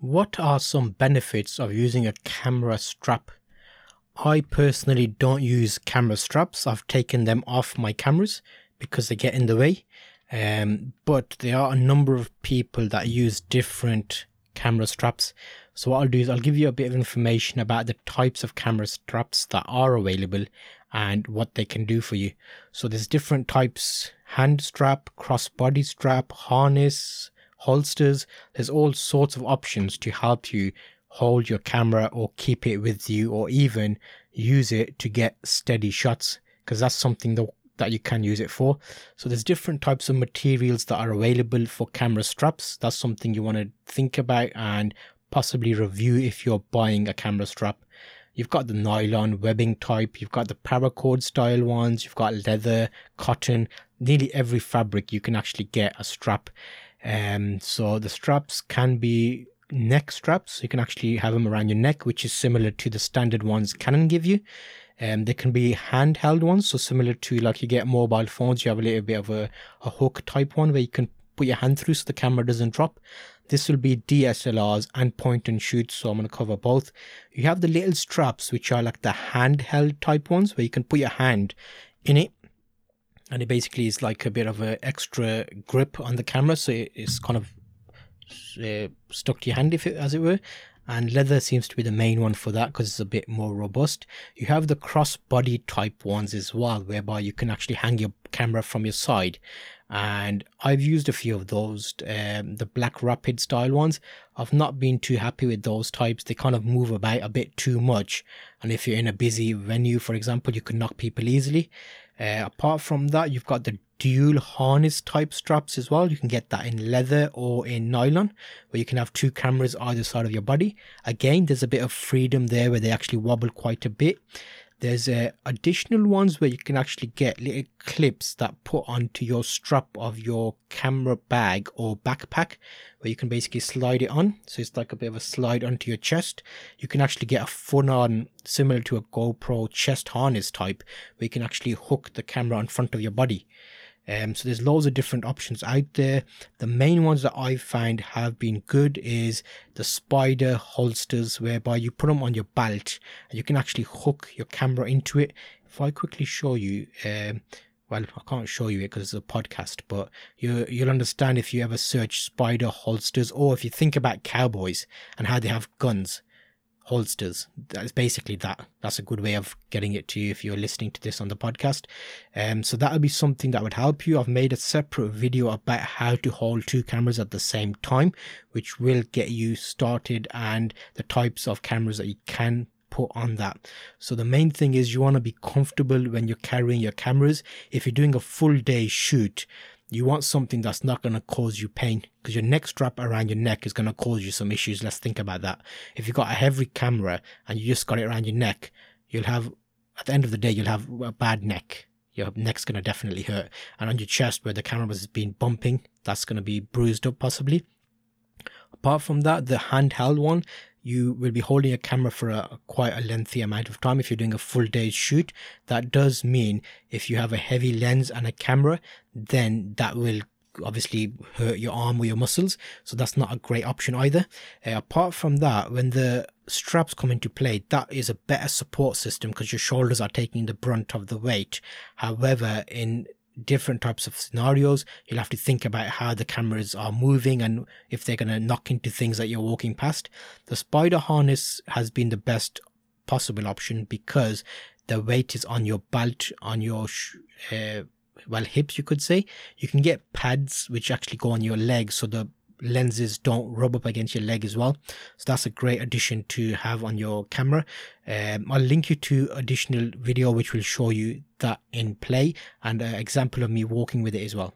What are some benefits of using a camera strap? I personally don't use camera straps. I've taken them off my cameras because they get in the way. Um, but there are a number of people that use different camera straps. So what I'll do is I'll give you a bit of information about the types of camera straps that are available and what they can do for you. So there's different types, hand strap, crossbody strap, harness, holsters. There's all sorts of options to help you hold your camera or keep it with you or even use it to get steady shots because that's something that that you can use it for. So there's different types of materials that are available for camera straps. That's something you want to think about and possibly review if you're buying a camera strap. You've got the nylon webbing type, you've got the paracord style ones, you've got leather, cotton, nearly every fabric you can actually get a strap. Um, so the straps can be neck straps. You can actually have them around your neck, which is similar to the standard ones Canon give you. Um, they can be handheld ones, so similar to like you get mobile phones, you have a little bit of a, a hook type one where you can put your hand through so the camera doesn't drop. This will be DSLRs and point and shoot, so I'm going to cover both. You have the little straps, which are like the handheld type ones where you can put your hand in it and it basically is like a bit of an extra grip on the camera so it's kind of uh, stuck to your hand if it, as it were and leather seems to be the main one for that because it's a bit more robust you have the crossbody type ones as well whereby you can actually hang your camera from your side and I've used a few of those, um, the BlackRapid style ones. I've not been too happy with those types. They kind of move about a bit too much, and if you're in a busy venue, for example, you can knock people easily. Uh, apart from that, you've got the dual harness type straps as well. You can get that in leather or in nylon, where you can have two cameras either side of your body. Again, there's a bit of freedom there where they actually wobble quite a bit. There's additional ones where you can actually get little clips that put onto your strap of your camera bag or backpack where you can basically slide it on. So it's like a bit of a slide onto your chest. You can actually get a fun on similar to a GoPro chest harness type where you can actually hook the camera in front of your body. Um, so there's loads of different options out there. The main ones that I find have been good is the spider holsters, whereby you put them on your belt and you can actually hook your camera into it. If I quickly show you, um, well, I can't show you it because it's a podcast, but you you'll understand if you ever search spider holsters or if you think about cowboys and how they have guns holsters. That's basically that. That's a good way of getting it to you if you're listening to this on the podcast. Um, so that'll be something that would help you. I've made a separate video about how to hold two cameras at the same time, which will get you started and the types of cameras that you can put on that. So the main thing is you want to be comfortable when you're carrying your cameras. If you're doing a full day shoot, you want something that's not going to cause you pain because your neck strap around your neck is going to cause you some issues. Let's think about that. If you've got a heavy camera and you just got it around your neck, you'll have, at the end of the day, you'll have a bad neck. Your neck's going to definitely hurt. And on your chest where the camera has been bumping, that's going to be bruised up possibly. Apart from that, the handheld one, you will be holding a camera for a, quite a lengthy amount of time if you're doing a full day shoot. That does mean if you have a heavy lens and a camera, then that will obviously hurt your arm or your muscles. So that's not a great option either. Uh, apart from that, when the straps come into play, that is a better support system because your shoulders are taking the brunt of the weight. However, in different types of scenarios. You'll have to think about how the cameras are moving and if they're going to knock into things that you're walking past. The spider harness has been the best possible option because the weight is on your belt, on your, uh, well, hips, you could say. You can get pads which actually go on your legs so the lenses don't rub up against your leg as well. So that's a great addition to have on your camera. Um, I'll link you to additional video which will show you that in play and an example of me walking with it as well.